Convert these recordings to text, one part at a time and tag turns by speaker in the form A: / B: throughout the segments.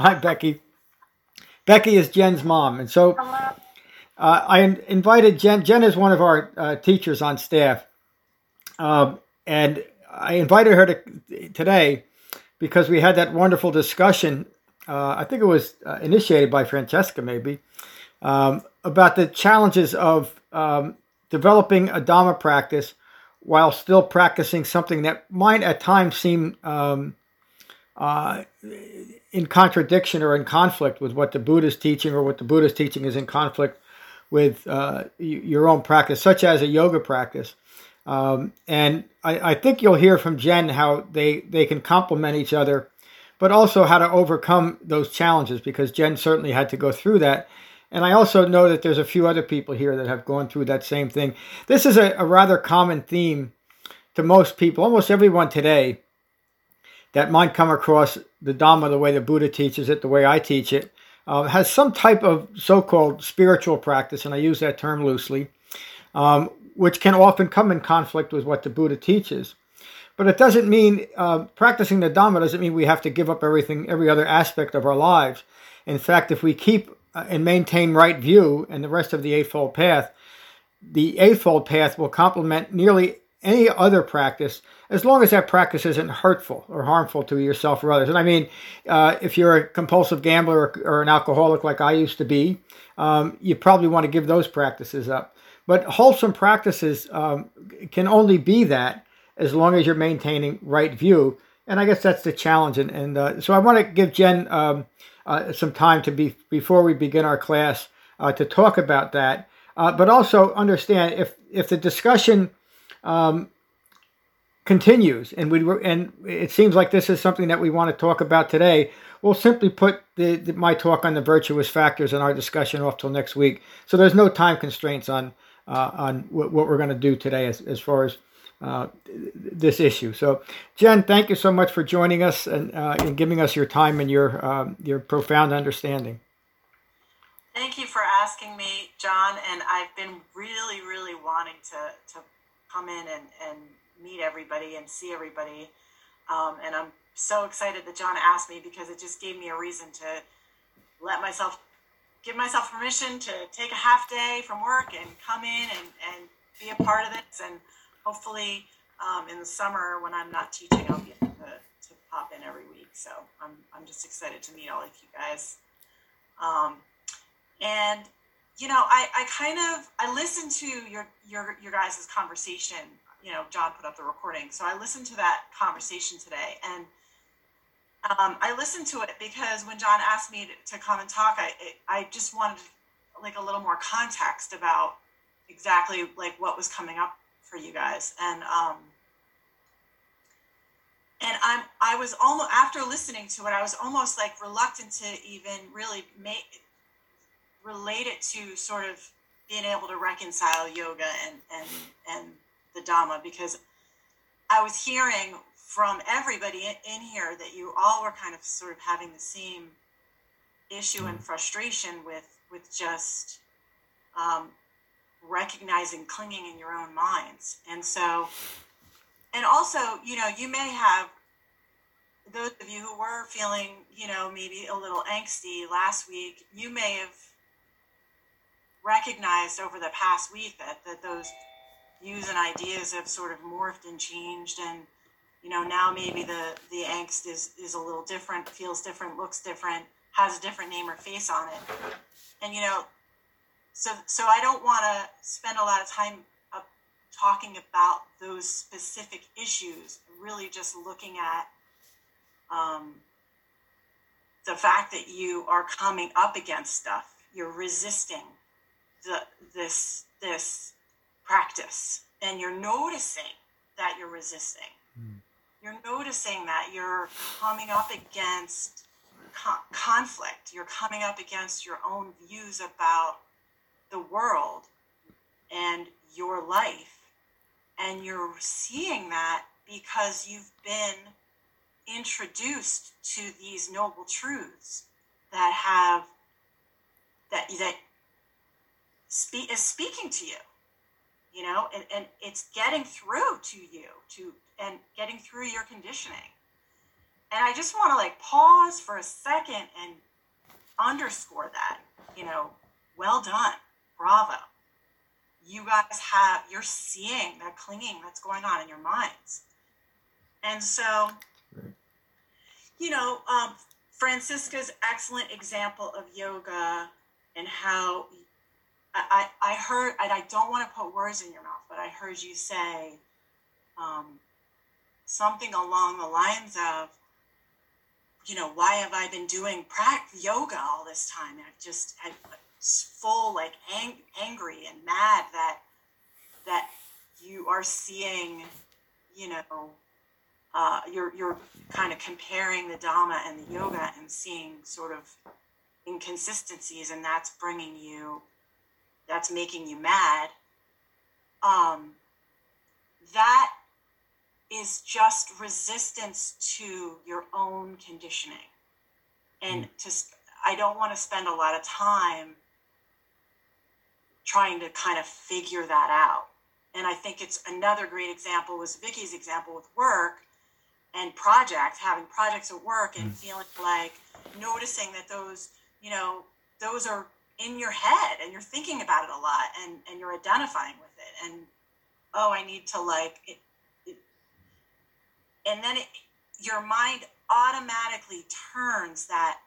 A: Hi, Becky. Becky is Jen's mom, and so uh, I invited Jen. Jen is one of our uh, teachers on staff, um, and I invited her to today because we had that wonderful discussion. Uh, I think it was uh, initiated by Francesca, maybe, um, about the challenges of um, developing a Dharma practice while still practicing something that might at times seem um, uh, in contradiction or in conflict with what the Buddha is teaching, or what the Buddha is teaching is in conflict with uh, your own practice, such as a yoga practice. Um, and I, I, think you'll hear from Jen how they, they can complement each other, but also how to overcome those challenges because Jen certainly had to go through that. And I also know that there's a few other people here that have gone through that same thing. This is a, a rather common theme to most people, almost everyone today, that might come across the Dhamma the way the Buddha teaches it, the way I teach it, uh, has some type of so called spiritual practice, and I use that term loosely, um, which can often come in conflict with what the Buddha teaches. But it doesn't mean uh, practicing the Dhamma doesn't mean we have to give up everything, every other aspect of our lives. In fact, if we keep uh, and maintain right view and the rest of the Eightfold Path, the Eightfold Path will complement nearly any other practice as long as that practice isn't hurtful or harmful to yourself or others. And I mean, uh, if you're a compulsive gambler or, or, an alcoholic like I used to be, um, you probably want to give those practices up. But wholesome practices um, can only be that as long as you're maintaining right view. And I guess that's the challenge. And, and uh, so I want to give Jen um, uh, some time to be before we begin our class uh, to talk about that. Uh, but also understand if if the discussion um, continues, and we and it seems like this is something that we want to talk about today. We'll simply put the, the, my talk on the virtuous factors in our discussion off till next week. So there's no time constraints on uh, on what, what we're going to do today as, as far as uh, this issue. So, Jen, thank you so much for joining us and, uh, and giving us your time and your um, your profound understanding.
B: Thank you for asking me, John. And I've been really, really wanting to to come in and, and meet everybody and see everybody. Um, and I'm so excited that John asked me because it just gave me a reason to let myself give myself permission to take a half day from work and come in and, and be a part of this and hopefully um, in the summer when I'm not teaching, I'll be able to, to pop in every week. So I'm, I'm just excited to meet all of you guys. Um, and you know, I, I kind of I listened to your your your guys' conversation. You know, John put up the recording, so I listened to that conversation today, and um, I listened to it because when John asked me to, come and talk, I I just wanted like a little more context about exactly like what was coming up for you guys and um and i'm i was almost after listening to it i was almost like reluctant to even really make relate it to sort of being able to reconcile yoga and and and the dhamma because i was hearing from everybody in here that you all were kind of sort of having the same issue and mm. frustration with with just um, recognizing clinging in your own minds. And so, and also, you know, you may have those of you who were feeling, you know, maybe a little angsty last week, you may have recognized over the past week that, that those views and ideas have sort of morphed and changed and you know now maybe the the angst is is a little different feels different looks different has a different name or face on it and you know so so I don't want to spend a lot of time uh, talking about those specific issues. Really, just looking at um, the fact that you are coming up against stuff. You're resisting the this this practice, and you're noticing that you're resisting. Mm. You're noticing that you're coming up against con- conflict. You're coming up against your own views about the world and your life. And you're seeing that because you've been introduced to these noble truths that have that that speak is speaking to you you know and, and it's getting through to you to and getting through your conditioning. And i just want to like pause for a second and underscore that you know well done bravo. You guys have you're seeing that clinging that's going on in your minds. And so you know um, francesca's excellent example of yoga and how I, I heard, and I don't want to put words in your mouth, but I heard you say um, something along the lines of, you know, why have I been doing yoga all this time? And I've just had full like ang- angry and mad that that you are seeing, you know, uh, you're you're kind of comparing the Dhamma and the yoga and seeing sort of inconsistencies, and that's bringing you that's making you mad, um, that is just resistance to your own conditioning. And mm. to, I don't want to spend a lot of time trying to kind of figure that out. And I think it's another great example was Vicky's example with work and projects, having projects at work and mm. feeling like noticing that those, you know, those are in your head and you're thinking about it a lot and, and you're identifying with it and oh i need to like it, it and then it, your mind automatically turns that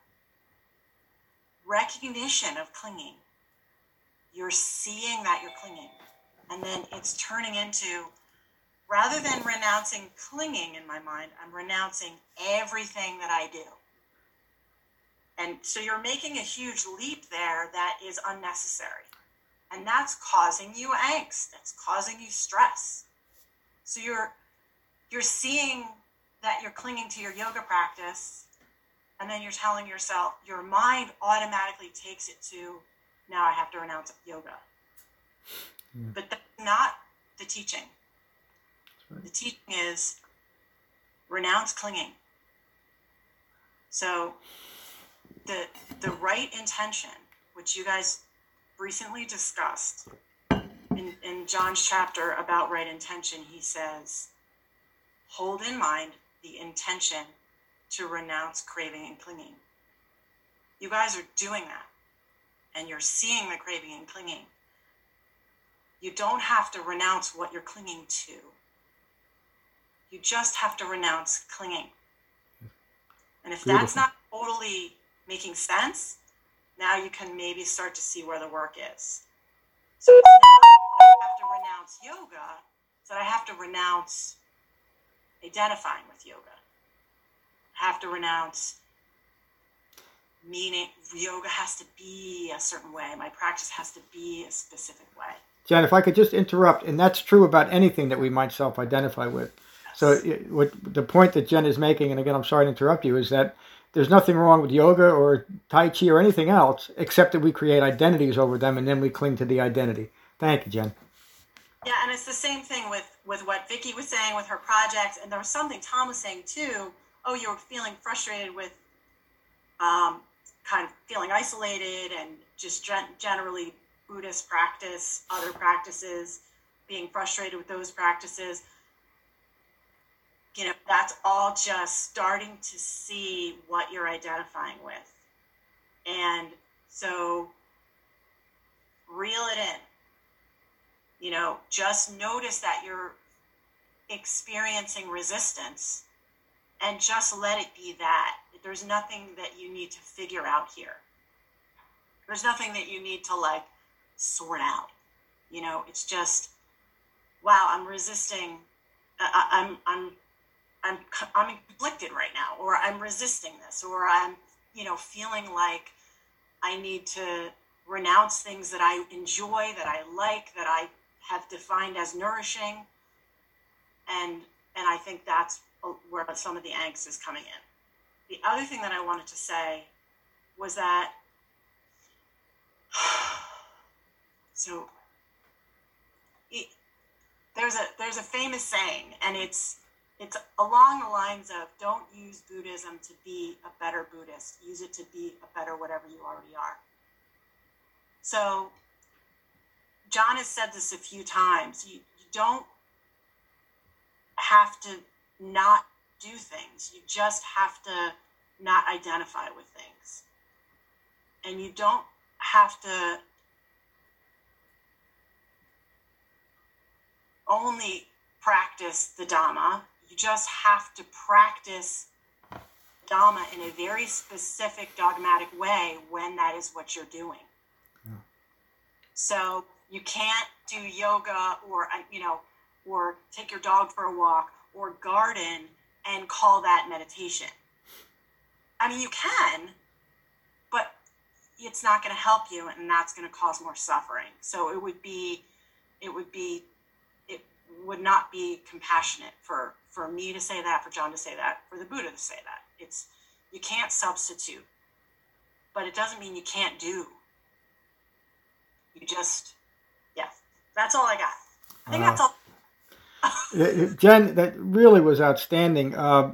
B: recognition of clinging. You're seeing that you're clinging and then it's turning into rather than renouncing clinging in my mind i'm renouncing everything that i do and so you're making a huge leap there that is unnecessary. And that's causing you angst. That's causing you stress. So you're you're seeing that you're clinging to your yoga practice and then you're telling yourself your mind automatically takes it to now I have to renounce yoga. Yeah. But that's not the teaching. Right. The teaching is renounce clinging. So the the right intention, which you guys recently discussed in, in John's chapter about right intention, he says, hold in mind the intention to renounce craving and clinging. You guys are doing that, and you're seeing the craving and clinging. You don't have to renounce what you're clinging to. You just have to renounce clinging. And if Beautiful. that's not totally making sense, now you can maybe start to see where the work is. So it's now I have to renounce yoga, so I have to renounce identifying with yoga. I have to renounce meaning yoga has to be a certain way. My practice has to be a specific way.
A: Jen, if I could just interrupt, and that's true about anything that we might self identify with. Yes. So, what the point that Jen is making, and again, I'm sorry to interrupt you, is that there's nothing wrong with yoga or Tai Chi or anything else, except that we create identities over them and then we cling to the identity. Thank you, Jen.
B: Yeah, and it's the same thing with, with what Vicky was saying with her project. And there was something Tom was saying too. Oh, you were feeling frustrated with um, kind of feeling isolated and just gen- generally Buddhist practice, other practices, being frustrated with those practices that's all just starting to see what you're identifying with. And so reel it in. You know, just notice that you're experiencing resistance and just let it be that. There's nothing that you need to figure out here. There's nothing that you need to like sort out. You know, it's just, wow, I'm resisting. I, I'm, I'm I'm I'm conflicted right now, or I'm resisting this, or I'm you know feeling like I need to renounce things that I enjoy, that I like, that I have defined as nourishing, and and I think that's where some of the angst is coming in. The other thing that I wanted to say was that so it, there's a there's a famous saying and it's it's along the lines of don't use Buddhism to be a better Buddhist. Use it to be a better whatever you already are. So John has said this a few times. You, you don't have to not do things. You just have to not identify with things. And you don't have to only practice the Dhamma. You just have to practice Dhamma in a very specific dogmatic way when that is what you're doing. Yeah. So you can't do yoga or uh, you know or take your dog for a walk or garden and call that meditation. I mean, you can, but it's not going to help you, and that's going to cause more suffering. So it would be, it would be, it would not be compassionate for for me to say that, for John to say that, for the Buddha to say that. It's you can't substitute, but it doesn't mean you can't do. You just, yeah, that's all I got. I think that's all.
A: Jen, that really was outstanding. Uh,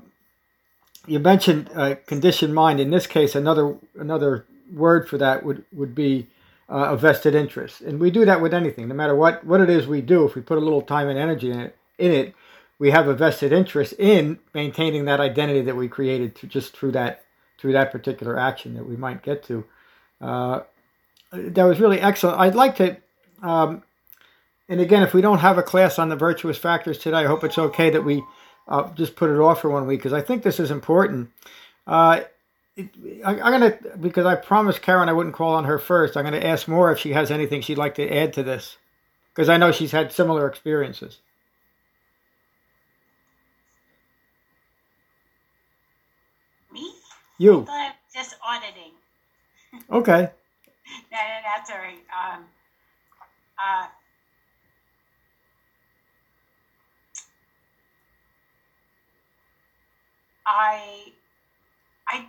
A: you mentioned uh, conditioned mind. In this case, another another word for that would would be uh, a vested interest, and we do that with anything, no matter what what it is we do. If we put a little time and energy in it, in it, we have a vested interest in maintaining that identity that we created just through that through that particular action that we might get to. Uh, that was really excellent. I'd like to um, and again, if we don't have a class on the virtuous factors today, I hope it's okay that we uh, just put it off for one week because I think this is important. Uh, it, I, am going to, because I promised Karen I wouldn't call on her first, I'm going to ask Maura if she has anything she'd like to add to this because I know she's had similar experiences.
C: Me?
A: You.
C: just auditing.
A: Okay.
C: no, no, that's all right. Um, uh, I, I,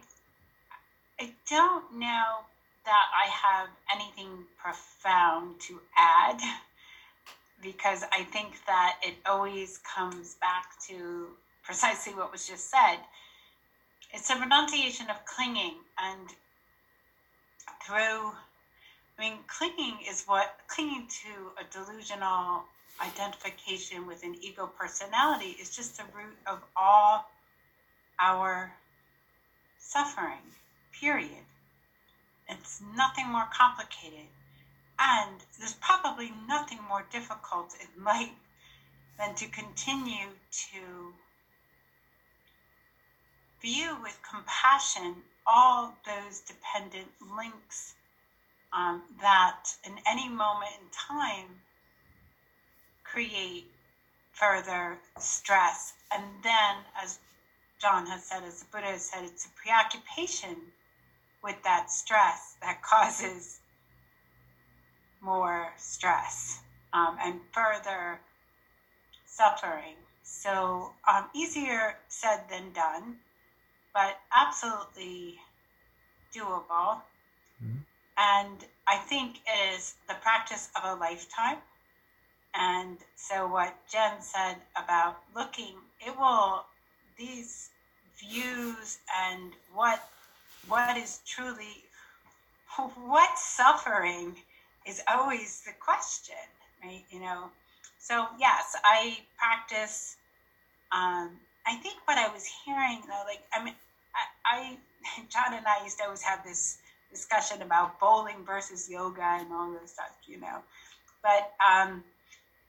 C: I don't know that I have anything profound to add because I think that it always comes back to precisely what was just said. It's a renunciation of clinging, and through, I mean, clinging is what clinging to a delusional identification with an ego personality is just the root of all our suffering, period. It's nothing more complicated. And there's probably nothing more difficult in life than to continue to view with compassion all those dependent links um, that in any moment in time create further stress. And then, as John has said, as the Buddha has said, it's a preoccupation with that stress that causes more stress um, and further suffering. So, um, easier said than done, but absolutely doable. Mm-hmm. And I think it is the practice of a lifetime. And so, what Jen said about looking, it will these views and what what is truly what suffering is always the question right you know so yes i practice um, i think what i was hearing though like i mean I, I john and i used to always have this discussion about bowling versus yoga and all this stuff you know? But um,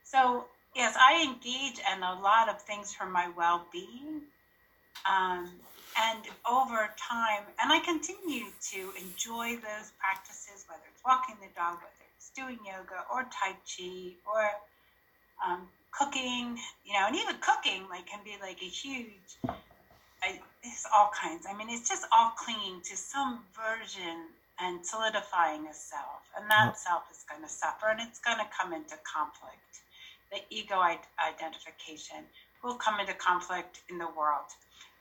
C: so yes i engage in a lot of things for my well-being um, and over time, and I continue to enjoy those practices, whether it's walking the dog, whether it's doing yoga or Tai Chi or um, cooking, you know, and even cooking like can be like a huge, I, it's all kinds. I mean, it's just all clinging to some version and solidifying a self, and that self is going to suffer, and it's going to come into conflict. The ego identification will come into conflict in the world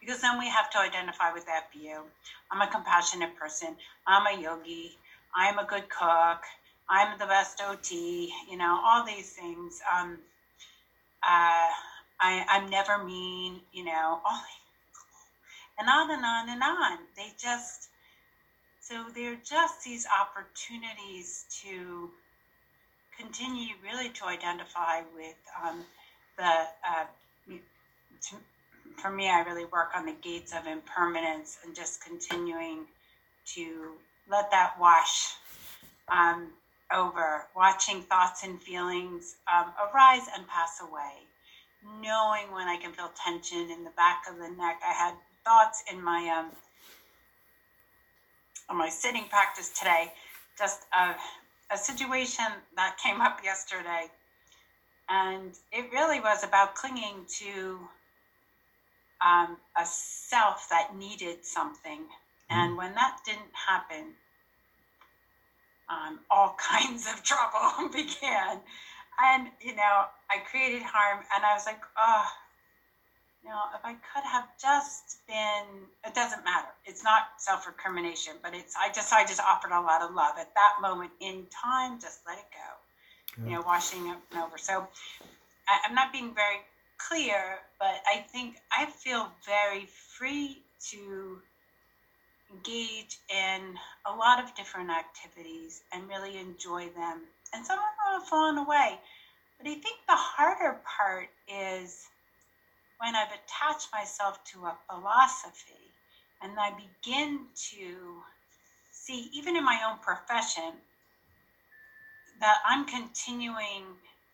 C: because then we have to identify with that view. I'm a compassionate person. I'm a yogi. I'm a good cook. I'm the best OT. You know, all these things. Um, uh, I, I'm never mean. You know, and on and on and on. They just so they're just these opportunities to continue really to identify with um, the uh, to, for me, I really work on the gates of impermanence and just continuing to let that wash um, over, watching thoughts and feelings um, arise and pass away, knowing when I can feel tension in the back of the neck. I had thoughts in my um, on my sitting practice today, just a, a situation that came up yesterday, and it really was about clinging to um, a self that needed something. And mm-hmm. when that didn't happen, um, all kinds of trouble began. And, you know, I created harm and I was like, oh, you know, if I could have just been, it doesn't matter. It's not self recrimination, but it's, I just, I just offered a lot of love at that moment in time, just let it go, you know, washing it over. So I, I'm not being very clear, but I think I feel very free to engage in a lot of different activities and really enjoy them. And some of them have fallen away. But I think the harder part is when I've attached myself to a philosophy and I begin to see, even in my own profession, that I'm continuing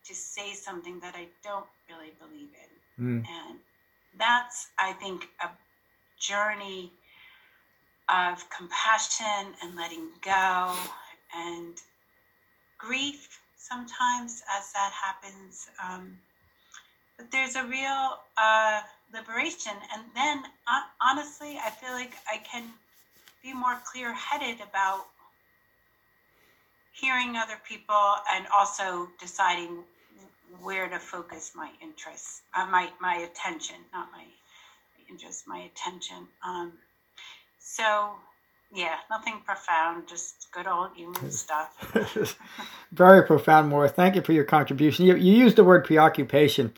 C: to say something that I don't really believe in. Mm. And that's, I think, a journey of compassion and letting go and grief sometimes as that happens. Um, but there's a real uh, liberation. And then, uh, honestly, I feel like I can be more clear headed about hearing other people and also deciding where to focus my interests, uh, my my attention, not my interest, my attention. Um, so yeah, nothing profound, just good old human stuff.
A: Very profound, Maura. Thank you for your contribution. You, you used the word preoccupation.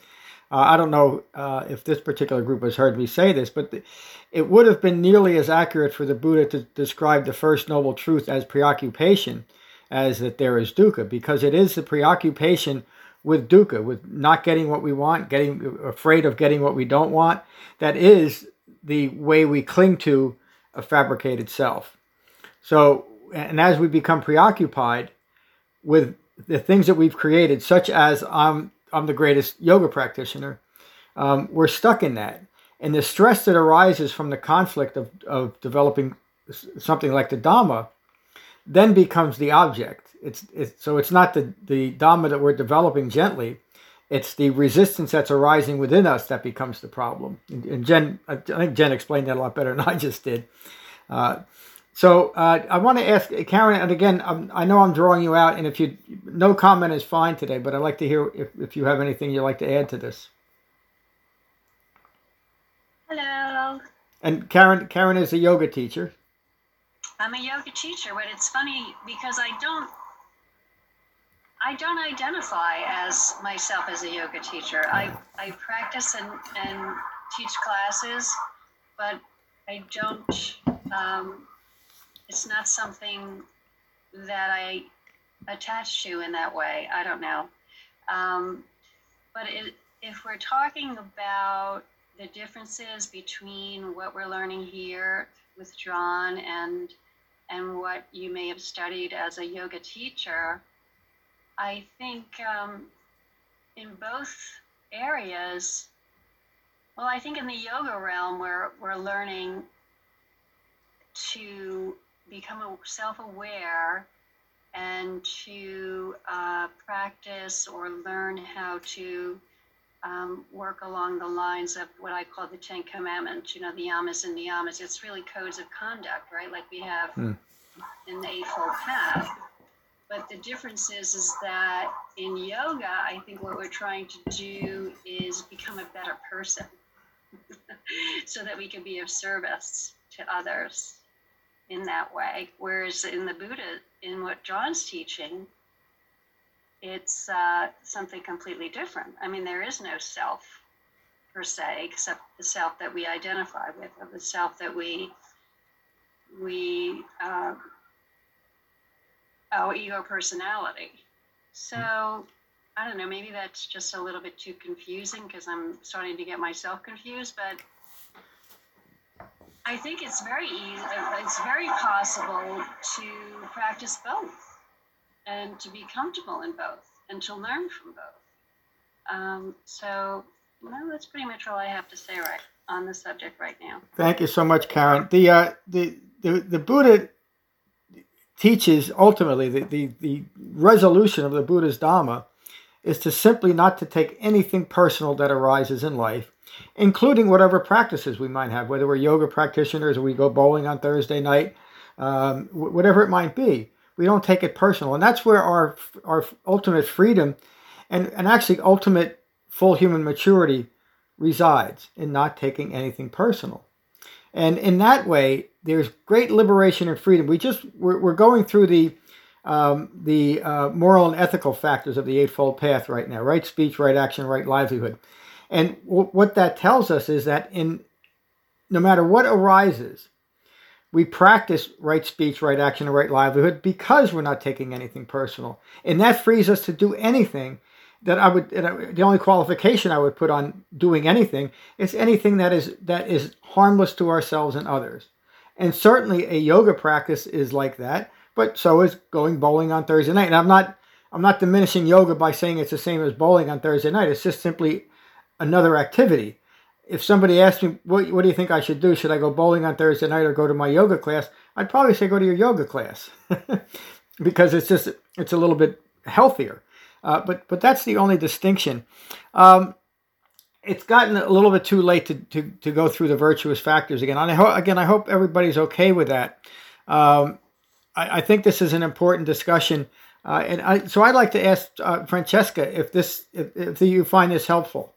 A: Uh, I don't know uh, if this particular group has heard me say this, but the, it would have been nearly as accurate for the Buddha to describe the first noble truth as preoccupation as that there is dukkha, because it is the preoccupation with dukkha, with not getting what we want, getting afraid of getting what we don't want. That is the way we cling to a fabricated self. So, and as we become preoccupied with the things that we've created, such as I'm, I'm the greatest yoga practitioner, um, we're stuck in that. And the stress that arises from the conflict of, of developing something like the Dhamma then becomes the object. It's, it's so it's not the the dhamma that we're developing gently. It's the resistance that's arising within us that becomes the problem. And, and Jen, I think Jen explained that a lot better than I just did. Uh, so uh, I want to ask Karen, and again, I'm, i know I'm drawing you out, and if you no comment is fine today, but I'd like to hear if, if you have anything you'd like to add to this.
D: Hello.
A: And Karen, Karen is a yoga teacher.
D: I'm a yoga teacher, but it's funny because I don't I don't identify as myself as a yoga teacher. I, I practice and, and teach classes, but I don't, um, it's not something that I attach to in that way. I don't know. Um, but it, if we're talking about the differences between what we're learning here with John and and what you may have studied as a yoga teacher, I think um, in both areas, well, I think in the yoga realm, we're, we're learning to become self aware and to uh, practice or learn how to um, work along the lines of what I call the Ten Commandments, you know, the yamas and the niyamas. It's really codes of conduct, right? Like we have mm. in the Eightfold Path. But the difference is, is that in yoga, I think what we're trying to do is become a better person. so that we can be of service to others in that way. Whereas in the Buddha, in what John's teaching, it's uh, something completely different. I mean, there is no self per se, except the self that we identify with, or the self that we we uh, our ego personality. So I don't know, maybe that's just a little bit too confusing because I'm starting to get myself confused, but I think it's very easy, it's very possible to practice both and to be comfortable in both and to learn from both. Um, so, well, that's pretty much all I have to say right on the subject right now.
A: Thank you so much, Karen. The uh, the, the the Buddha teaches ultimately the, the, the resolution of the Buddha's Dhamma is to simply not to take anything personal that arises in life, including whatever practices we might have, whether we're yoga practitioners or we go bowling on Thursday night, um, whatever it might be. We don't take it personal. And that's where our, our ultimate freedom and, and actually ultimate full human maturity resides in not taking anything personal. And in that way, there's great liberation and freedom. We just we're, we're going through the um, the uh, moral and ethical factors of the Eightfold Path right now: right speech, right action, right livelihood. And w- what that tells us is that in no matter what arises, we practice right speech, right action, and right livelihood because we're not taking anything personal, and that frees us to do anything that I would the only qualification I would put on doing anything is anything that is that is harmless to ourselves and others. And certainly a yoga practice is like that, but so is going bowling on Thursday night. And I'm not I'm not diminishing yoga by saying it's the same as bowling on Thursday night. It's just simply another activity. If somebody asked me, what, what do you think I should do? Should I go bowling on Thursday night or go to my yoga class? I'd probably say go to your yoga class because it's just, it's a little bit healthier. Uh, but but that's the only distinction. Um, it's gotten a little bit too late to, to, to go through the virtuous factors again. And I hope again I hope everybody's okay with that. Um, I, I, think this is an important discussion, uh, and I, so I'd like to ask uh, Francesca if this if, if you find this helpful.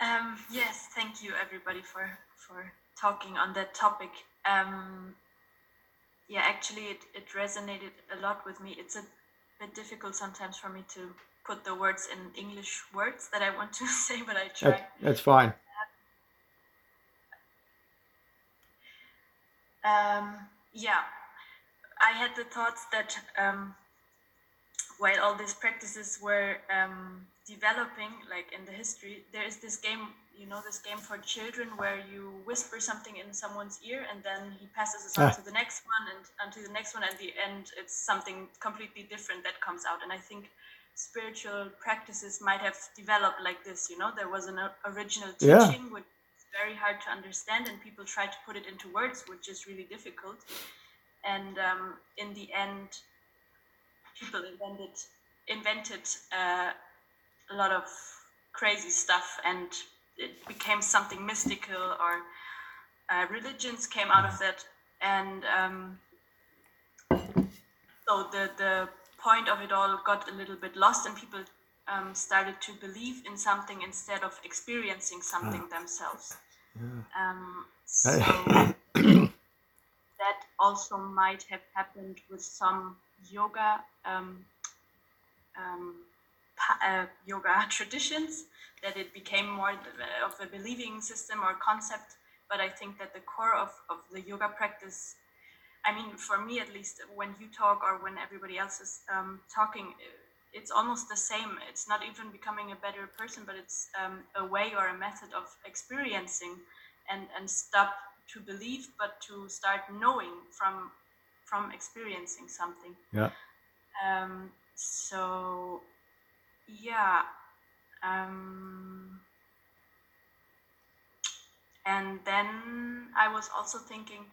E: Um, yes, thank you everybody for for talking on that topic. Um, yeah, actually, it, it resonated a lot with me. It's a bit difficult sometimes for me to put the words in English words that I want to say, but I try.
A: That, that's fine.
E: Um, yeah, I had the thoughts that um, while all these practices were um, developing, like in the history, there is this game you know this game for children where you whisper something in someone's ear and then he passes it on to the next one and onto the next one and the end it's something completely different that comes out. And i think spiritual practices might have developed like this you know? There was an original teaching yeah. which is very hard to understand and people try to put it into words which is really difficult. And um, in the end people invented invented uh, a lot of crazy stuff and it became something mystical or uh, religions came out of that and um, so the the point of it all got a little bit lost and people um, started to believe in something instead of experiencing something ah. themselves yeah. um, so that also might have happened with some yoga um, um, uh, yoga traditions that it became more of a believing system or concept. But I think that the core of, of the yoga practice, I mean, for me at least, when you talk or when everybody else is um, talking, it's almost the same. It's not even becoming a better person, but it's um, a way or a method of experiencing and, and stop to believe, but to start knowing from from experiencing something.
A: Yeah.
E: Um, so yeah, um, and then I was also thinking,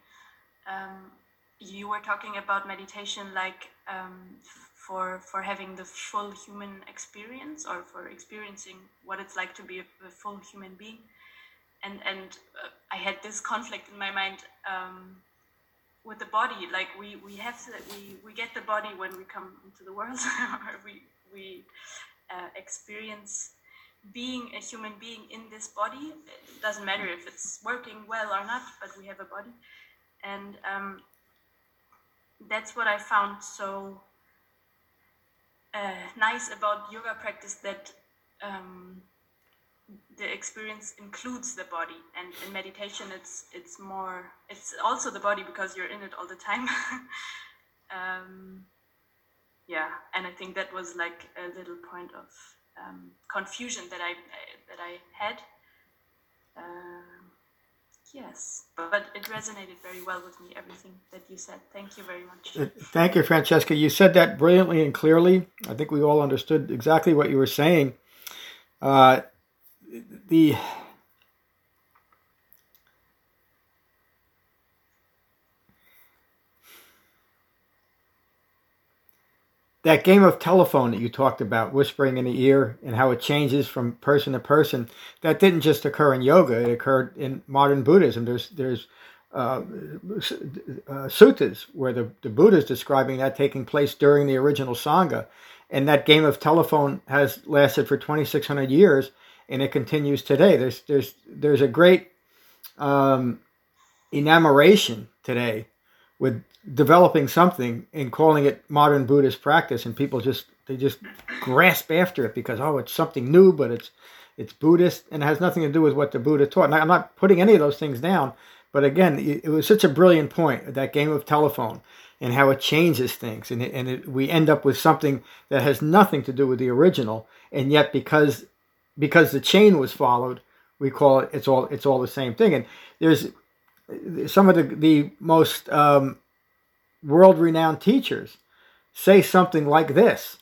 E: um, you were talking about meditation like um, for for having the full human experience or for experiencing what it's like to be a, a full human being. And and uh, I had this conflict in my mind um, with the body. Like we we have to, we we get the body when we come into the world, or we we uh, experience being a human being in this body. It doesn't matter if it's working well or not, but we have a body. And um, that's what I found so uh, nice about yoga practice that um, the experience includes the body and in meditation it's it's more it's also the body because you're in it all the time um, yeah and i think that was like a little point of um, confusion that i that i had. Uh, yes but it resonated very well with me everything that you said. Thank you very much. Uh,
A: thank you francesca. You said that brilliantly and clearly. I think we all understood exactly what you were saying. Uh, the that game of telephone that you talked about, whispering in the ear, and how it changes from person to person, that didn't just occur in yoga; it occurred in modern Buddhism. There's there's uh, uh, suttas where the, the Buddha is describing that taking place during the original Sangha, and that game of telephone has lasted for 2,600 years, and it continues today. There's there's there's a great um, enamoration today with developing something and calling it modern Buddhist practice, and people just they just grasp after it because oh, it's something new, but it's it's Buddhist and it has nothing to do with what the Buddha taught. And I'm not putting any of those things down, but again, it, was such a brilliant point that game of telephone and how it changes things, and it, and it, we end up with something that has nothing to do with the original, and yet because because the chain was followed, we call it it's all it's all the same thing. And there's some of the the most um, world renowned teachers say something like this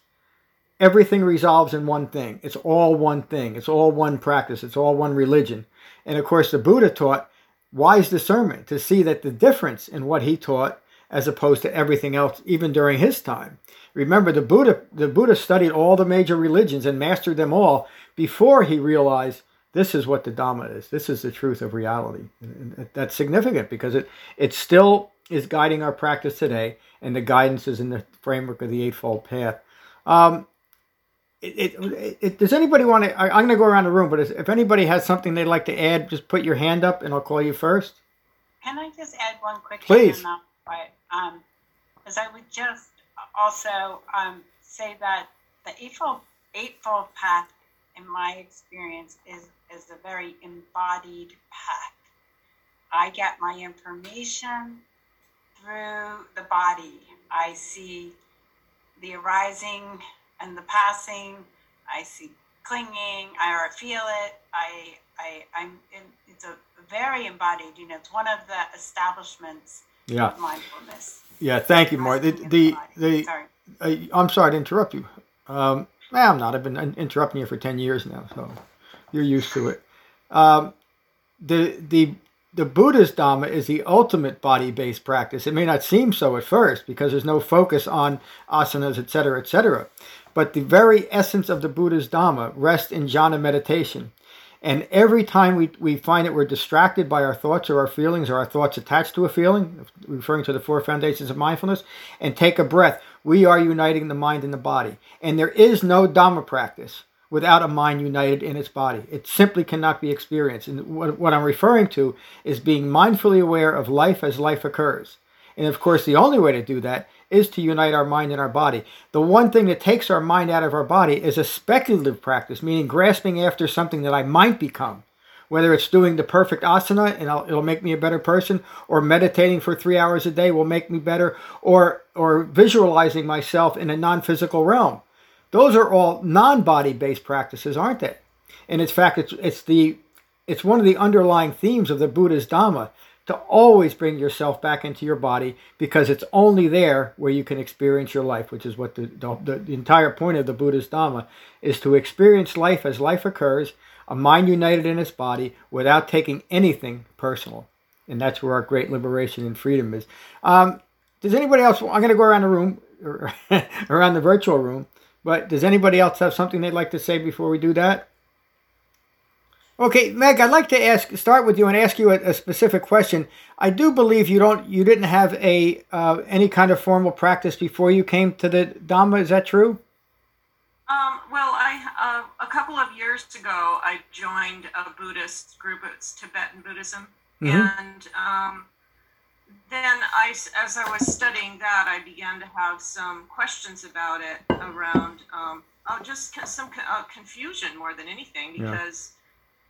A: everything resolves in one thing. It's all one thing. It's all one practice. It's all one religion. And of course, the Buddha taught wise discernment to see that the difference in what he taught as opposed to everything else, even during his time. Remember, the Buddha, the Buddha studied all the major religions and mastered them all before he realized this is what the Dhamma is. This is the truth of reality. And that's significant because it, it still is guiding our practice today, and the guidance is in the framework of the Eightfold Path. Um, it, it, it, does anybody want to? I, am going to go around the room, but if anybody has something they'd like to add, just put your hand up and I'll call you first.
C: Can I just add one quick
A: Please.
C: thing? Please. Um, because I would just also um, say that the Eightfold, eightfold Path, in my experience, is, is a very embodied path. I get my information through the body. I see the arising and the passing. I see clinging. I feel it. I, I, I'm. In, it's a very embodied. You know, it's one of the establishments
A: yeah.
C: of mindfulness.
A: Yeah. Thank you, Mark. The the, the, sorry. Uh, I'm sorry to interrupt you. Um, I'm not. I've been interrupting you for ten years now, so you're used to it. Um, the the the Buddhist Dhamma is the ultimate body based practice. It may not seem so at first because there's no focus on asanas, etc., etc. But the very essence of the Buddha's Dhamma rests in jhana meditation. And every time we, we find that we're distracted by our thoughts or our feelings or our thoughts attached to a feeling, referring to the four foundations of mindfulness, and take a breath, we are uniting the mind and the body. And there is no Dhamma practice without a mind united in its body. It simply cannot be experienced. And what, what I'm referring to is being mindfully aware of life as life occurs. And of course, the only way to do that is to unite our mind and our body. The one thing that takes our mind out of our body is a speculative practice, meaning grasping after something that I might become. Whether it's doing the perfect asana and I'll, it'll make me a better person, or meditating for three hours a day will make me better, or or visualizing myself in a non-physical realm. Those are all non-body based practices, aren't they? And in fact, it's it's the it's one of the underlying themes of the Buddha's Dhamma to always bring yourself back into your body because it's only there where you can experience your life, which is what the, the, the entire point of the Buddha's Dhamma is to experience life as life occurs, a mind united in its body without taking anything personal. And that's where our great liberation and freedom is. Um, does anybody else? I'm going to go around the room, around the virtual room. But does anybody else have something they'd like to say before we do that? Okay, Meg, I'd like to ask, start with you and ask you a, a specific question. I do believe you don't, you didn't have a uh, any kind of formal practice before you came to the Dhamma. Is that true?
F: Um, well, I uh, a couple of years ago, I joined a Buddhist group. It's Tibetan Buddhism, mm-hmm. and um, then I, as I was studying that, I began to have some questions about it around, um, oh, just some uh, confusion more than anything because,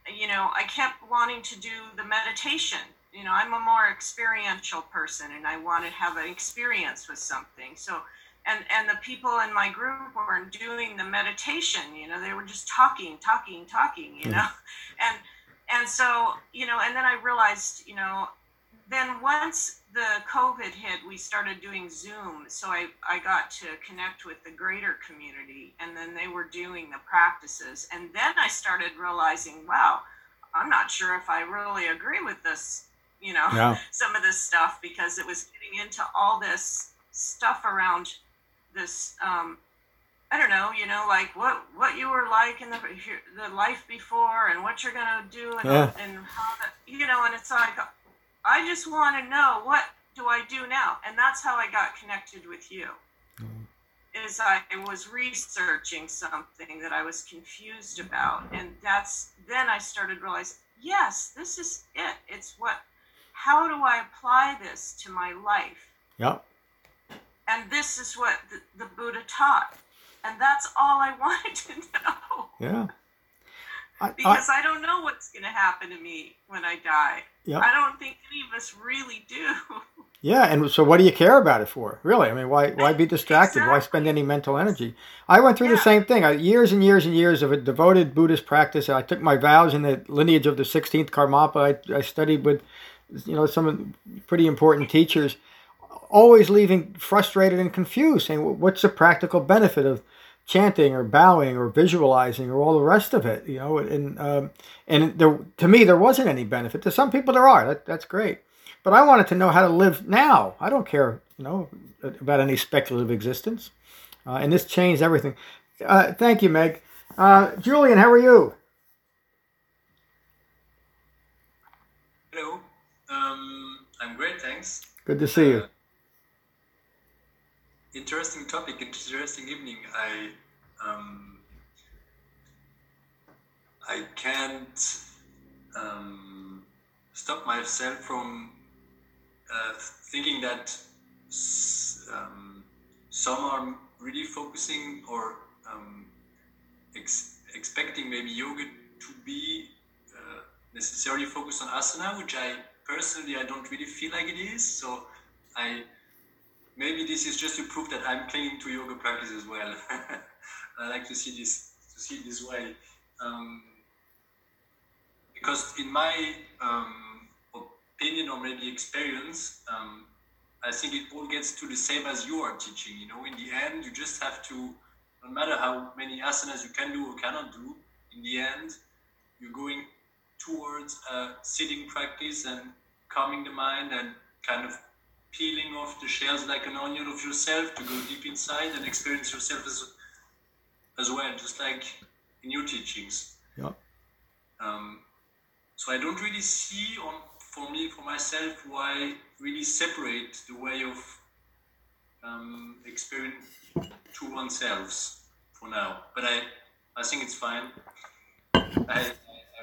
F: yeah. you know, I kept wanting to do the meditation. You know, I'm a more experiential person, and I want to have an experience with something. So and and the people in my group weren't doing the meditation you know they were just talking talking talking you know and and so you know and then i realized you know then once the covid hit we started doing zoom so i i got to connect with the greater community and then they were doing the practices and then i started realizing wow i'm not sure if i really agree with this you know yeah. some of this stuff because it was getting into all this stuff around this um, I don't know, you know, like what what you were like in the the life before, and what you're gonna do, and, yeah. and how that, you know, and it's like I just want to know what do I do now, and that's how I got connected with you. Mm. Is I was researching something that I was confused about, and that's then I started realize, yes, this is it. It's what. How do I apply this to my life?
A: Yep.
F: And this is what the, the Buddha taught. And that's all I wanted to know.
A: Yeah.
F: I, because I, I, don't know what's going to happen to me when I die. Yep. I don't think any of us really do.
A: Yeah, and so what do you care about it for? Really? I mean, why why be distracted? Exactly. Why spend any mental energy? I went through yeah. the same thing. I, years and years and years of a devoted Buddhist practice. I took my vows in the lineage of the 16th Karmapa. I, I studied with, you know, some pretty important teachers always leaving frustrated and confused, saying, "What's the practical benefit of chanting or bowing or visualizing or all the rest of it?" You know, and um, and there, to me, there wasn't any benefit. To some people, there are. That, that's great, but I wanted to know how to live now. I don't care, you know, about any speculative existence, uh, and this changed everything. Uh, thank you, Meg. Uh, Julian, how are you?
G: Hello. Um, I'm great, thanks.
A: Good to see you.
G: Interesting topic, interesting evening. I um, I can't um, stop myself from uh, thinking that um, some are really focusing or um, ex- expecting maybe yoga to be uh, necessarily focused on asana, which I personally I don't really feel like it is. So I maybe this is just to prove that I'm clinging to yoga practice as well. I like to see this to see this way, um, because in my um, opinion or maybe experience, um, I think it all gets to the same as you are teaching. You know, in the end, you just have to, no matter how many asanas you can do or cannot do, in the end, you're going towards a sitting practice and calming the mind and kind of peeling off the shells like an onion of yourself to go deep inside and experience yourself as, as well, just like in your teachings.
A: Yeah.
G: Um, so I don't really see on for me for myself why really separate the way of um, experiencing to oneself for now. But I I think it's fine. I,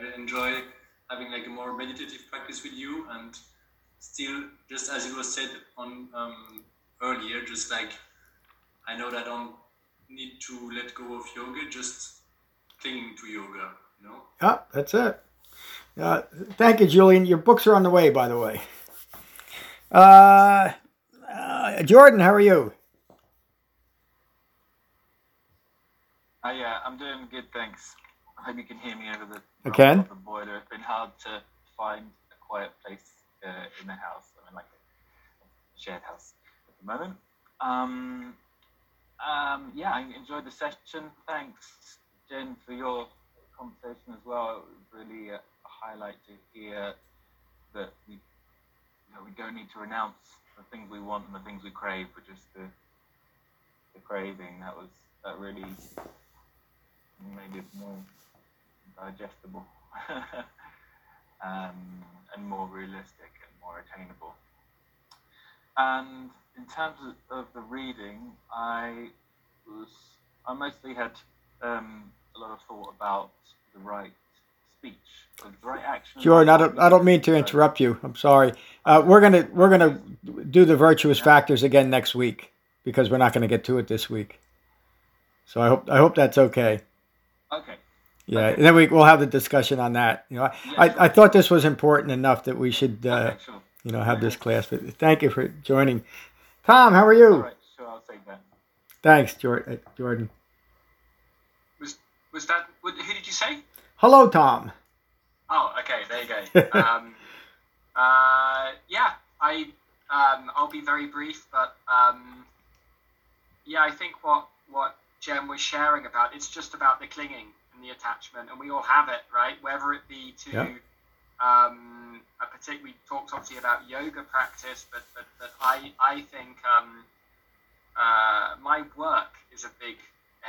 G: I enjoy having like a more meditative practice with you and still, just as it was said on um, earlier, just like I know that I don't need to let go of yoga, just clinging to yoga, you know?
A: Yeah, that's it. Uh, thank you, Julian. Your books are on the way, by the way. Uh, uh, Jordan, how are you?
H: Hi, uh, I'm doing good, thanks. I hope you can hear me over the,
A: I can.
H: the boiler. It's been hard to find a quiet place uh, in the house. I mean, like a shared house at the moment. Um, um, yeah, I enjoyed the session. Thanks, Jen, for your conversation as well. Really a, a highlight to hear that we, you know, we don't need to renounce the things we want and the things we crave, but just the the craving. That was that really made it more digestible. um, and more realistic and more attainable. And in terms of, of the reading, I was I mostly had um, a lot of thought about the right speech, the right action.
A: Jordan, I don't, I don't mean to interrupt you. I'm sorry. Uh, we're gonna we're gonna do the virtuous factors again next week because we're not gonna get to it this week. So I hope I hope that's okay.
H: Okay.
A: Yeah,
H: Okay.
A: and then we, we'll have the discussion on that. You know, I,
H: Yeah,
A: I,
H: sure.
A: I thought this was important enough that we should, uh,
H: okay, sure.
A: you know, have this class. But thank you for joining. Tom, how are you?
H: All right, sure, I'll take that.
A: Thanks, uh, Jordan.
I: Was was that? Who did you say?
A: Hello, Tom.
I: Oh, okay. There you go. um, uh, yeah, I um, I'll be very brief, but um, yeah, I think what what Jen was sharing about it's just about the clinging and the attachment, and we all have it, right? Whether it be to
A: Yeah.
I: um, a particular, we talked obviously about yoga practice, but but, but I I think um, uh, my work is a big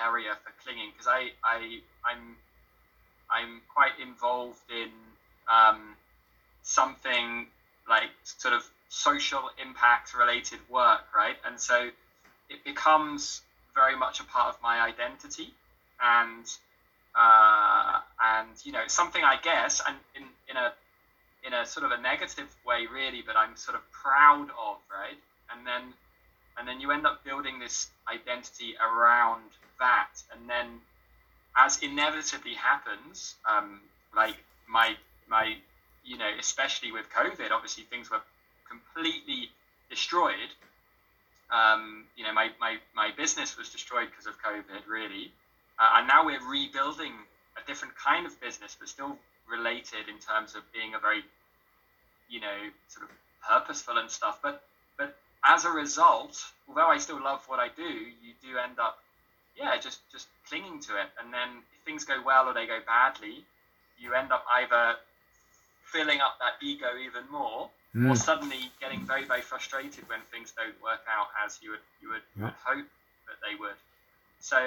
I: area for clinging because I I I'm I'm quite involved in um, something like sort of social impact related work, right? And so it becomes very much a part of my identity, and uh, and you know something I guess, and in in a in a sort of a negative way, really, but I'm sort of proud of, right? And then and then you end up building this identity around that, and then as inevitably happens, um, like my my you know, especially with COVID, obviously things were completely destroyed. Um, you know, my, my, my business was destroyed because of COVID, really. Uh, and now we're rebuilding a different kind of business, but still related in terms of being a very, you know, sort of purposeful and stuff. But but as a result, although I still love what I do, you do end up, yeah, just just clinging to it. And then if things go well or they go badly, you end up either filling up that ego even more, or
A: Mm.
I: suddenly getting very very frustrated when things don't work out as you would you would
A: Yeah.
I: hope that they would. So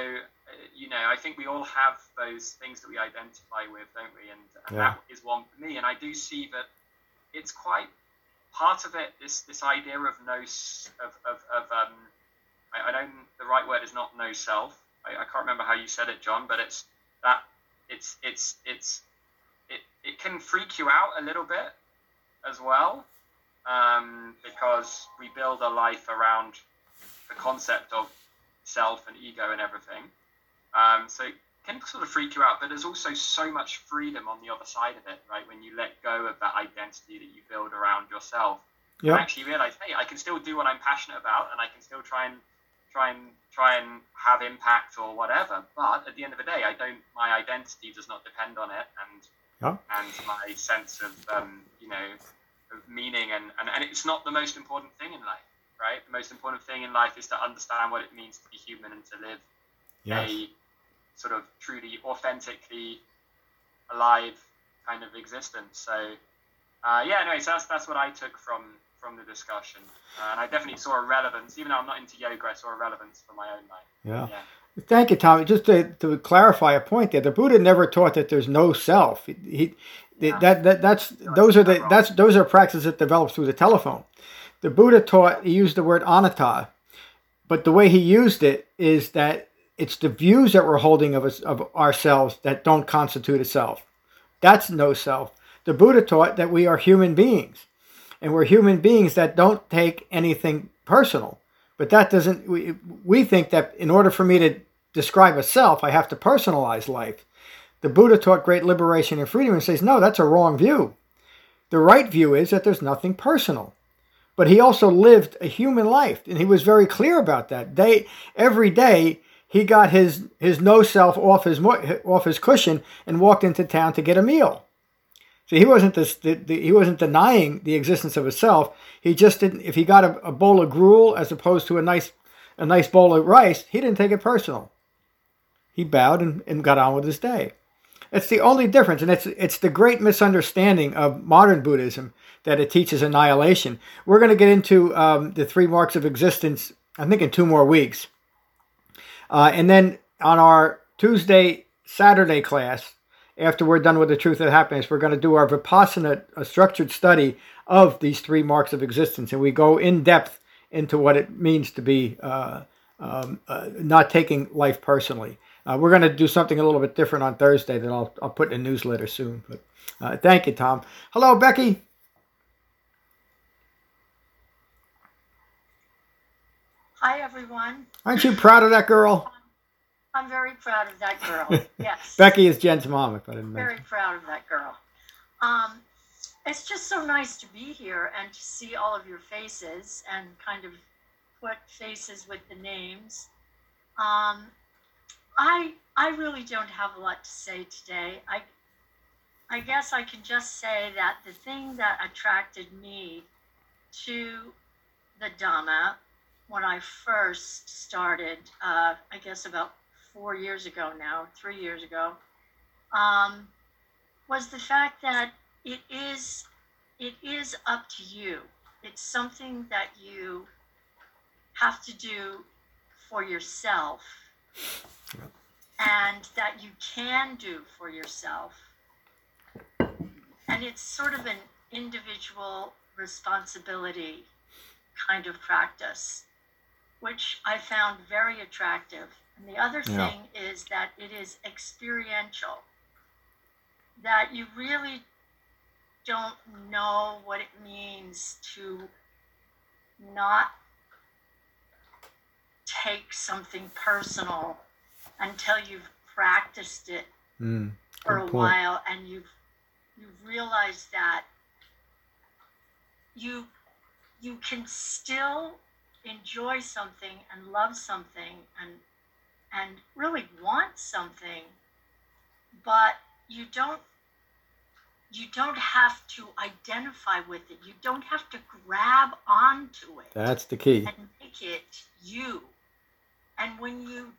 I: you know, I think we all have those things that we identify with, don't we? And, and
A: Yeah.
I: that is one for me. And I do see that it's quite part of it. This this idea of no of of, of um, I, I don't. The right word is not no self. I, I can't remember how you said it, John, but it's that it's it's it's it, it can freak you out a little bit as well um, because we build a life around the concept of self and ego and everything. Um, so it can sort of freak you out, but there's also so much freedom on the other side of it, right? When you let go of that identity that you build around yourself, you
A: Yep.
I: actually realize, hey, I can still do what I'm passionate about, and I can still try and try and try and have impact or whatever. But at the end of the day, I don't. My identity does not depend on it, and
A: Yeah.
I: and my sense of um, you know of meaning and, and and it's not the most important thing in life, right? The most important thing in life is to understand what it means to be human and to live
A: Yes.
I: a sort of truly authentically alive kind of existence. So uh, yeah, anyways, that's that's what I took from from the discussion, uh, and I definitely saw a relevance. Even though I'm not into yoga, I saw a relevance for my own life.
A: Yeah.
I: Yeah.
A: Thank you, Tommy. Just to, to clarify a point there, the Buddha never taught that there's no self. He, he
I: Yeah.
A: that, that that's those are the that's those are practices that develop through the telephone. The Buddha taught he used the word anatta, but the way he used it is that it's the views that we're holding of us of ourselves that don't constitute a self. That's no self. The Buddha taught that we are human beings, and we're human beings that don't take anything personal. But that doesn't, we, we think that in order for me to describe a self, I have to personalize life. The Buddha taught great liberation and freedom and says, no, that's a wrong view. The right view is that there's nothing personal. But he also lived a human life, and he was very clear about that. Day, every day, he got his, his no self off his, off his cushion and walked into town to get a meal. So he wasn't this, the, the, he wasn't denying the existence of a himself. He just didn't. If he got a, a bowl of gruel as opposed to a nice a nice bowl of rice, he didn't take it personal. He bowed and, and got on with his day. It's the only difference, and it's it's the great misunderstanding of modern Buddhism that it teaches annihilation. We're going to get into um, the three marks of existence. I think in two more weeks, uh, and then on our Tuesday Saturday class, after we're done with the truth of happiness, we're going to do our vipassana, a structured study of these three marks of existence, and we go in depth into what it means to be uh, um, uh, not taking life personally. uh, we're going to do something a little bit different on Thursday that I'll, I'll put in a newsletter soon. But uh, thank you, Tom. Hello, Becky.
J: Hi, everyone.
A: Aren't you proud of that girl?
J: I'm very proud of that girl. Yes.
A: Becky is Jen's mom, if I didn't
J: Very
A: mention.
J: proud of that girl. Um, it's just so nice to be here and to see all of your faces and kind of put faces with the names. Um, I I really don't have a lot to say today. I I guess I can just say that the thing that attracted me to the Dhamma when I first started, uh, I guess about four years ago now, three years ago, um, was the fact that it is it is up to you. It's something that you have to do for yourself, and that you can do for yourself. And it's sort of an individual responsibility kind of practice, which I found very attractive. And the other
A: Yeah.
J: thing is that it is experiential, that you really don't know what it means to not take something personal until you've practiced it
A: Mm,
J: for a
A: point.
J: while and you've you've realized that you you can still enjoy something and love something and and really want something but you don't you don't have to identify with it you don't have to grab onto it
A: That's the key.
J: and make it you. And when you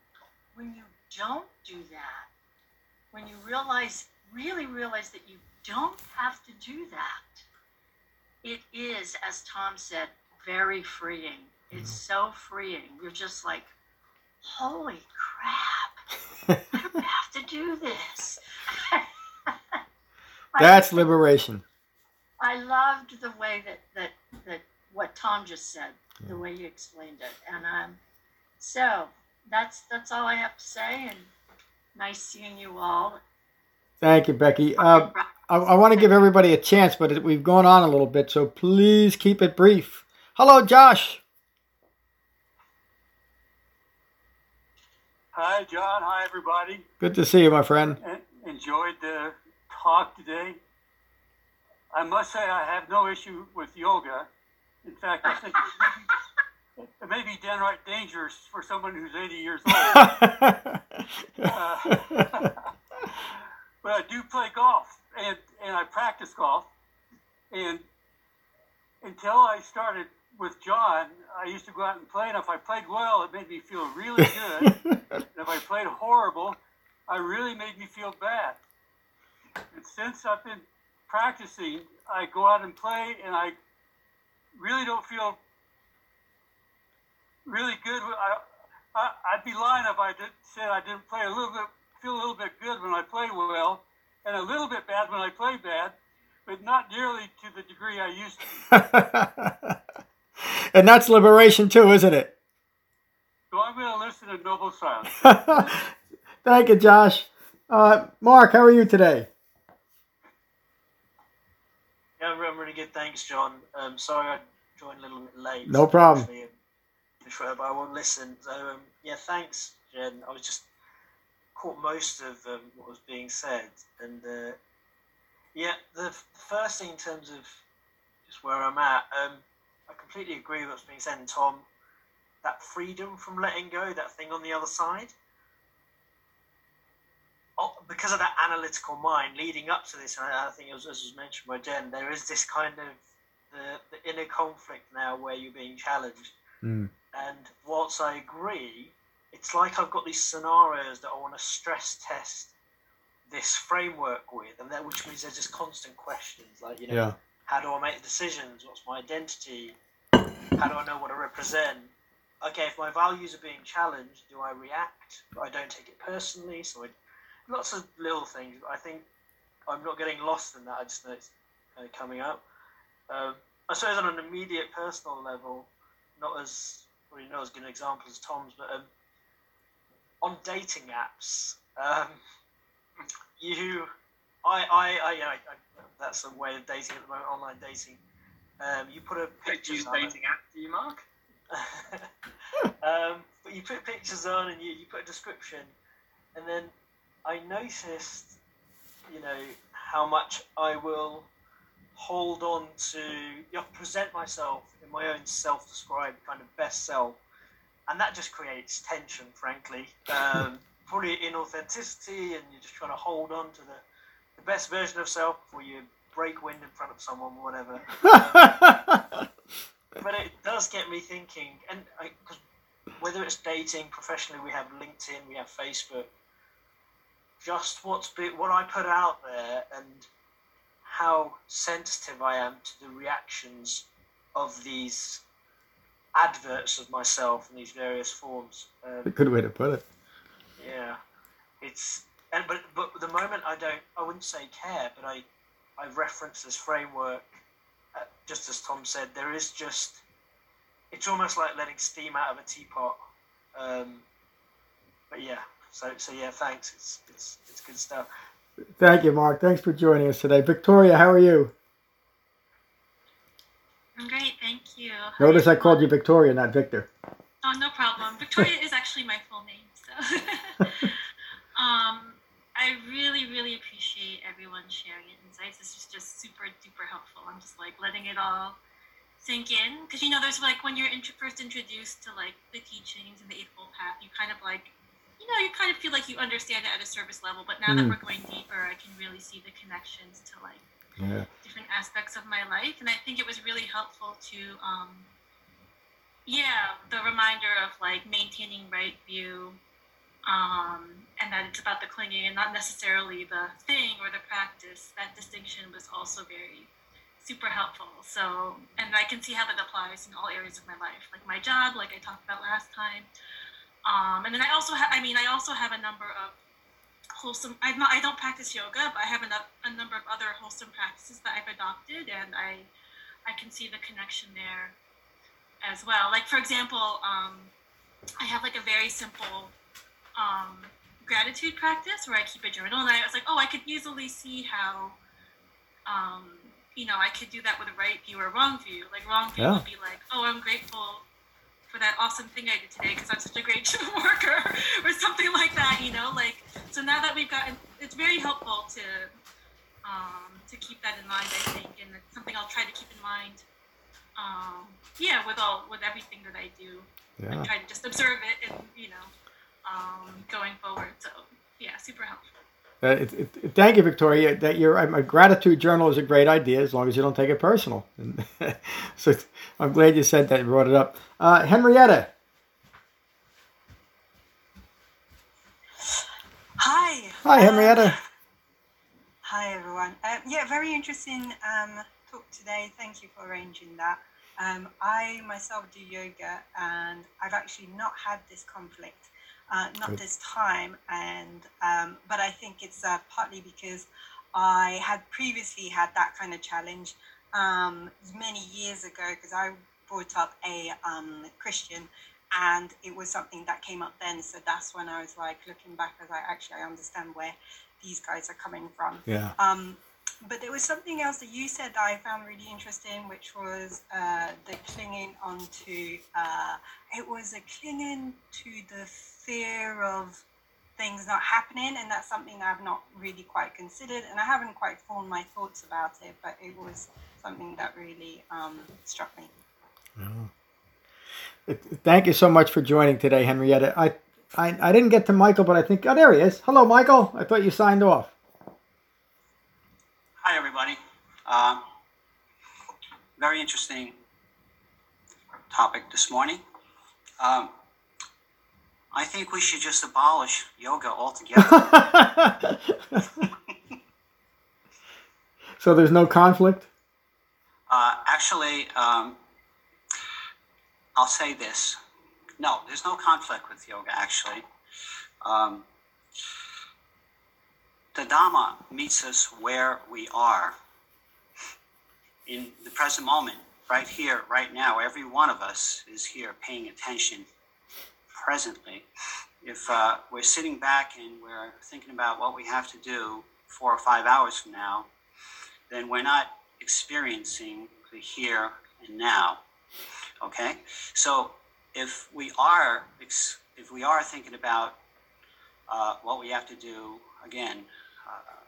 J: when you don't do that, when you realize really realize that you don't have to do that, it is, as Tom said, very freeing. It's so freeing. You're just like, holy crap, I don't have to do this. I-
A: That's liberation.
J: I loved the way that that that what Tom just said, the way you explained it, and um, so that's that's all I have to say. And nice seeing you all.
A: Thank you, Becky. Uh, I, I want to give everybody a chance, but we've gone on a little bit, so please keep it brief. Hello, Josh.
K: Hi, John. Hi, everybody.
A: Good to see you, my friend.
K: Enjoyed the talk today. I must say, I have no issue with yoga. In fact, I think it may be downright dangerous for someone who's 80 years old. Uh, but I do play golf, and, and I practice golf. And until I started with John, I used to go out and play, and if I played well, it made me feel really good. and if I played horrible, I really made me feel bad. And since I've been practicing, I go out and play, and I really don't feel really good. I, I, I'd be lying if I did, said I didn't play a little bit, feel a little bit good when I play well, and a little bit bad when I play bad, but not nearly to the degree I used to.
A: and that's liberation too, isn't it?
K: So I'm going to listen to Noble Silence.
A: Thank you, Josh. Uh, Mark, how are you today?
L: Yeah, I'm I'm really good. Thanks, John. Um, sorry I joined a little bit late.
A: No problem.
L: Actually, um, but I won't listen. So um, yeah, thanks, Jen. I was just caught most of um, what was being said, and uh, yeah, the f- first thing in terms of just where I'm at, um, I completely agree with what's being said, and Tom. That freedom from letting go, that thing on the other side, oh, because of that analytical mind leading up to this, and I, I think it was, as was mentioned by Jen, there is this kind of the, the inner conflict now where you're being challenged.
A: Mm.
L: And whilst I agree, it's like I've got these scenarios that I want to stress test this framework with, and that which means there's just constant questions like, you know,
A: Yeah.
L: How do I make decisions? What's my identity? How do I know what I represent? Okay, if my values are being challenged, do I react? I don't take it personally. So I, lots of little things. I think I'm not getting lost in that. I just know it's uh, coming up. Um, I suppose on an immediate personal level, not as probably not as good an example as Tom's, but um, on dating apps, um, you, I, I, I, yeah, I, I, that's the way of dating at the moment, online dating. Um, you put a picture.
I: Use dating app, do you, Mark?
L: um, but you put pictures on and you, you put a description, and then I noticed, you know, how much I will hold on to, you know, present myself in my own self-described kind of best self, and that just creates tension, frankly. Um, probably inauthenticity, and you're just trying to hold on to the, the best version of self before you break wind in front of someone or whatever. Um, but it does get me thinking, and I, whether it's dating professionally, we have LinkedIn, we have Facebook. Just what's been, what I put out there, and how sensitive I am to the reactions of these adverts of myself in these various forms.
A: Um, a good way to put it.
L: Yeah, it's and but but the moment I don't, I wouldn't say care, but I I reference this framework. Uh, just as Tom said, there is just it's almost like letting steam out of a teapot. Um, but yeah, so so yeah, thanks. It's it's it's good stuff.
A: Thank you, Mark. Thanks for joining us today. Victoria, how are you?
M: I'm great, thank you.
A: Notice I called you Victoria, not Victor.
M: Oh, no problem. Victoria is actually my full name. So, um, I really, really appreciate everyone sharing insights. This is just super duper helpful. I'm just like letting it all sink in because you know there's like when you're int- first introduced to like the teachings and the eightfold path you kind of like you know you kind of feel like you understand it at a surface level but now mm. that we're going deeper i can really see the connections to like yeah. different aspects of my life and i think it was really helpful to um yeah the reminder of like maintaining right view um, and that it's about the clinging and not necessarily the thing or the practice. That distinction was also very super helpful. So, and I can see how that applies in all areas of my life, like my job, like I talked about last time. Um, and then I also have, I mean, I also have a number of wholesome, I'm not, I don't practice yoga, but I have a, a number of other wholesome practices that I've adopted, and I, I can see the connection there as well. Like, for example, um, I have like a very simple um, gratitude practice where I keep a journal, and I was like, oh, I could easily see how um, you know, I could do that with a right view or wrong view. Like wrong view yeah. would be like, oh, I'm grateful for that awesome thing I did today because I'm such a great worker or something like that, you know, like, so now that we've gotten, it's very helpful to, um, to keep that in mind, I think, and it's something I'll try to keep in mind. Um, yeah, with all, with everything that I do, yeah. I try to just observe it and, you know, um, going forward. So yeah, super helpful.
A: Uh, it, it, thank you, Victoria. That your a gratitude journal is a great idea as long as you don't take it personal. so I'm glad you said that. You brought it up. Uh, Henrietta.
N: Hi.
A: Hi, Henrietta. Um,
N: hi, everyone. Uh, yeah, very interesting um, talk today. Thank you for arranging that. Um, I myself do yoga, and I've actually not had this conflict uh, not this time. And um, but I think it's uh, partly because I had previously had that kind of challenge um, many years ago because I brought up a um, Christian. And it was something that came up then, so that's when I was like looking back. As I was like, actually, I understand where these guys are coming from.
A: Yeah.
N: Um, but there was something else that you said that I found really interesting, which was uh, the clinging onto. Uh, it was a clinging to the fear of things not happening, and that's something I've not really quite considered, and I haven't quite formed my thoughts about it. But it was something that really um, struck me.
A: Oh. Thank you so much for joining today, Henrietta. I, I I didn't get to Michael, but I think oh there he is. Hello, Michael. I thought you signed off.
O: Hi, everybody. Uh, very interesting topic this morning. Um, I think we should just abolish yoga altogether.
A: so there's no conflict?
O: Uh, actually, um, I'll say this. No, there's no conflict with yoga, actually. Um, the Dhamma meets us where we are in the present moment, right here, right now. Every one of us is here paying attention presently. if uh, we're sitting back and we're thinking about what we have to do four or five hours from now, then we're not experiencing the here and now. Okay, so if we are if we are thinking about uh, what we have to do again uh,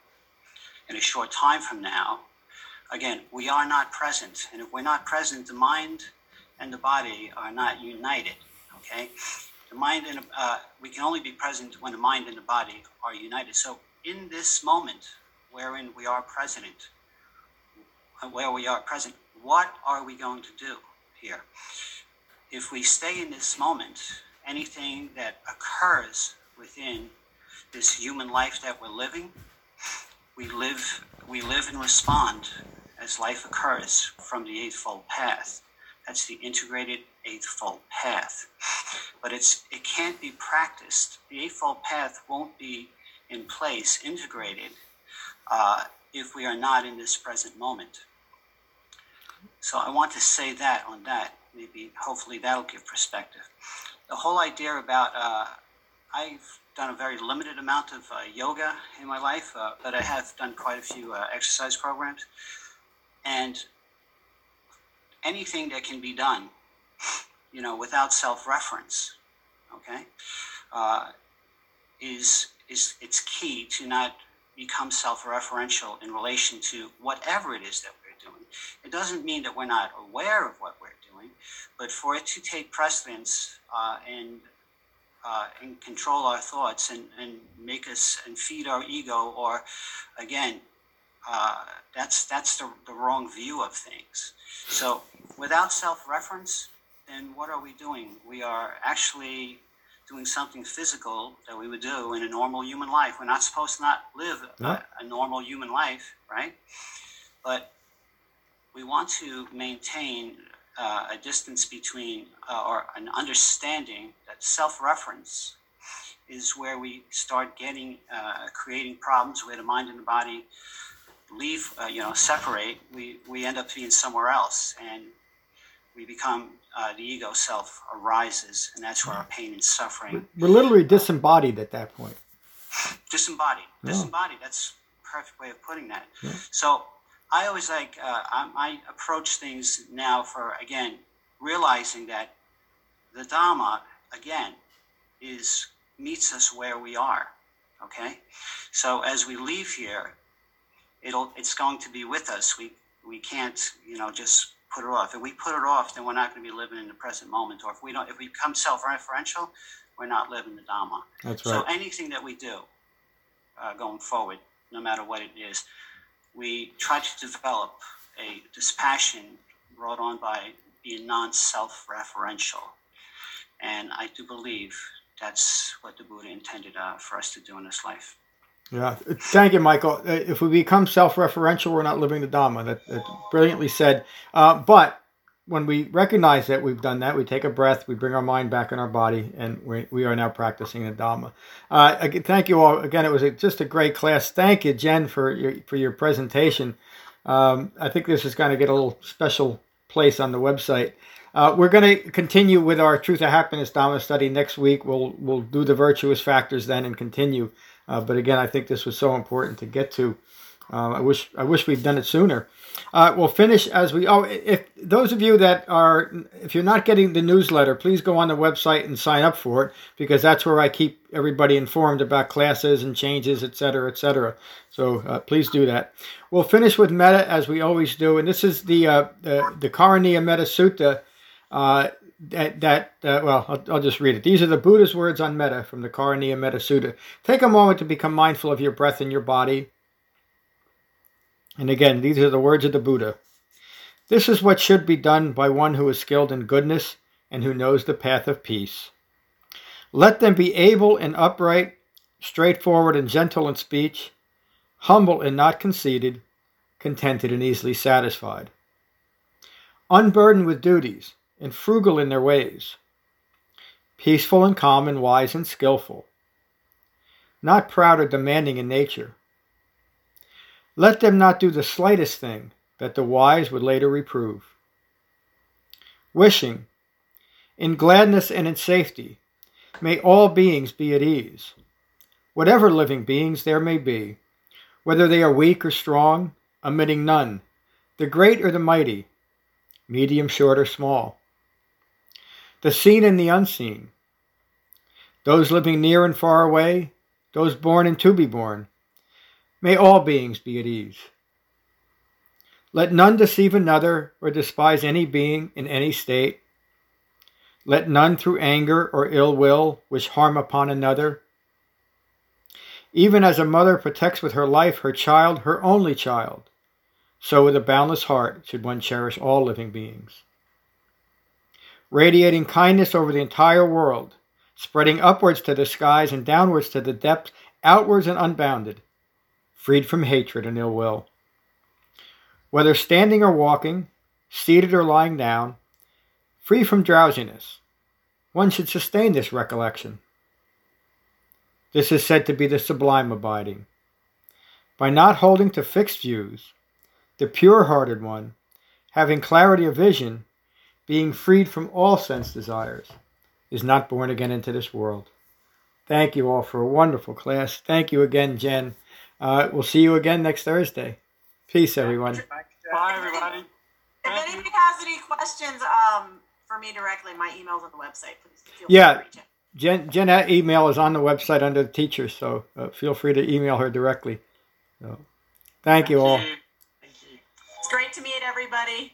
O: in a short time from now, again we are not present, and if we're not present, the mind and the body are not united. Okay, the mind and uh, we can only be present when the mind and the body are united. So in this moment wherein we are present, where we are present, what are we going to do here? If we stay in this moment, anything that occurs within this human life that we're living, we live we live and respond as life occurs from the eightfold path. That's the integrated eightfold path. But it's it can't be practiced. The eightfold path won't be in place, integrated, uh, if we are not in this present moment. So I want to say that on that. Maybe hopefully that'll give perspective. The whole idea about uh, I've done a very limited amount of uh, yoga in my life, uh, but I have done quite a few uh, exercise programs. And anything that can be done, you know, without self-reference, okay, uh, is is it's key to not become self-referential in relation to whatever it is that we're doing. It doesn't mean that we're not aware of what we're doing, but for it to take precedence uh, and uh, and control our thoughts and, and make us and feed our ego or again uh, that's that's the, the wrong view of things so without self-reference then what are we doing? We are actually doing something physical that we would do in a normal human life. We're not supposed to not live a, a normal human life right? But we want to maintain uh, a distance between uh, or an understanding that self-reference is where we start getting uh, creating problems. Where the mind and the body leave uh, you know separate. We we end up being somewhere else and we become uh, the ego self arises and that's where our pain and suffering
A: we're literally disembodied at that point
O: disembodied disembodied that's perfect way of putting that yeah. so I always like uh, I, I, approach things now for again realizing that the Dharma again is meets us where we are. Okay, so as we leave here, it'll it's going to be with us. We we can't you know just put it off. If we put it off, then we're not going to be living in the present moment. Or if we don't, if we become self-referential, we're not living the Dharma.
A: That's right.
O: So anything that we do uh, going forward, no matter what it is, we try to develop a dispassion brought on by being non-self-referential. And I do believe that's what the Buddha intended uh, for us to do in this life.
A: Yeah, thank you, Michael. Uh, if we become self-referential, we're not living the Dhamma. That, brilliantly said. Uh, but when we recognize that we've done that, we take a breath, we bring our mind back in our body, and we, we are now practicing the Dhamma. Uh, thank you all. Again, it was a, just a great class. Thank you, Jen, for your, for your presentation. Um, I think this is going to get a little special place on the website. Uh, we're going to continue with our Truth of Happiness Dhamma study next week. We'll, we'll do the virtuous factors then and continue. Uh, but again, I think this was so important to get to. Uh, I wish I wish we'd done it sooner. Uh, we'll finish as we. Oh, if those of you that are, if you're not getting the newsletter, please go on the website and sign up for it because that's where I keep everybody informed about classes and changes, etc., etc. So uh, please do that. We'll finish with metta as we always do, and this is the uh, the, the Karaniya Metta Sutta. That, that uh, well, I'll, I'll, just read it. These are the Buddha's words on metta from the Karaniya Metta Sutta. Take a moment to become mindful of your breath and your body and again, these are the words of the Buddha. This is what should be done by one who is skilled in goodness and who knows the path of peace. Let them be able and upright, straightforward and gentle in speech, humble and not conceited, contented and easily satisfied, unburdened with duties, and frugal in their ways, peaceful and calm and wise and skillful, not proud or demanding in nature let them not do the slightest thing that the wise would later reprove. Wishing, in gladness and in safety, May all beings be at ease. Whatever living beings there may be, whether they are weak or strong, omitting none, the great or the mighty, medium, short, or small, the seen and the unseen, those living near and far away, those born and to be born, may all beings be at ease. Let none deceive another or despise any being in any state. Let none through anger or ill will wish harm upon another. Even as a mother protects with her life her child, her only child, so with a boundless heart should one cherish all living beings. Radiating kindness over the entire world, spreading upwards to the skies and downwards to the depths, outwards and unbounded, freed from hatred and ill will. Whether standing or walking, seated or lying down, free from drowsiness, one should sustain this recollection. This is said to be the sublime abiding. By not holding to fixed views, the pure hearted one, having clarity of vision, being freed from all sense desires, is not born again into this world. Thank you all for a wonderful class. Thank you again, Jen. Uh, we'll see you again next Thursday. Peace, everyone.
K: Bye, everybody.
B: If anybody has any questions um, for me directly, my email's on the website. Please feel
A: Yeah.
B: free to reach out.
A: Jen, Jen email is on the website under the teachers, so uh, feel free to email her directly. So, thank you all.
B: It's great to meet everybody.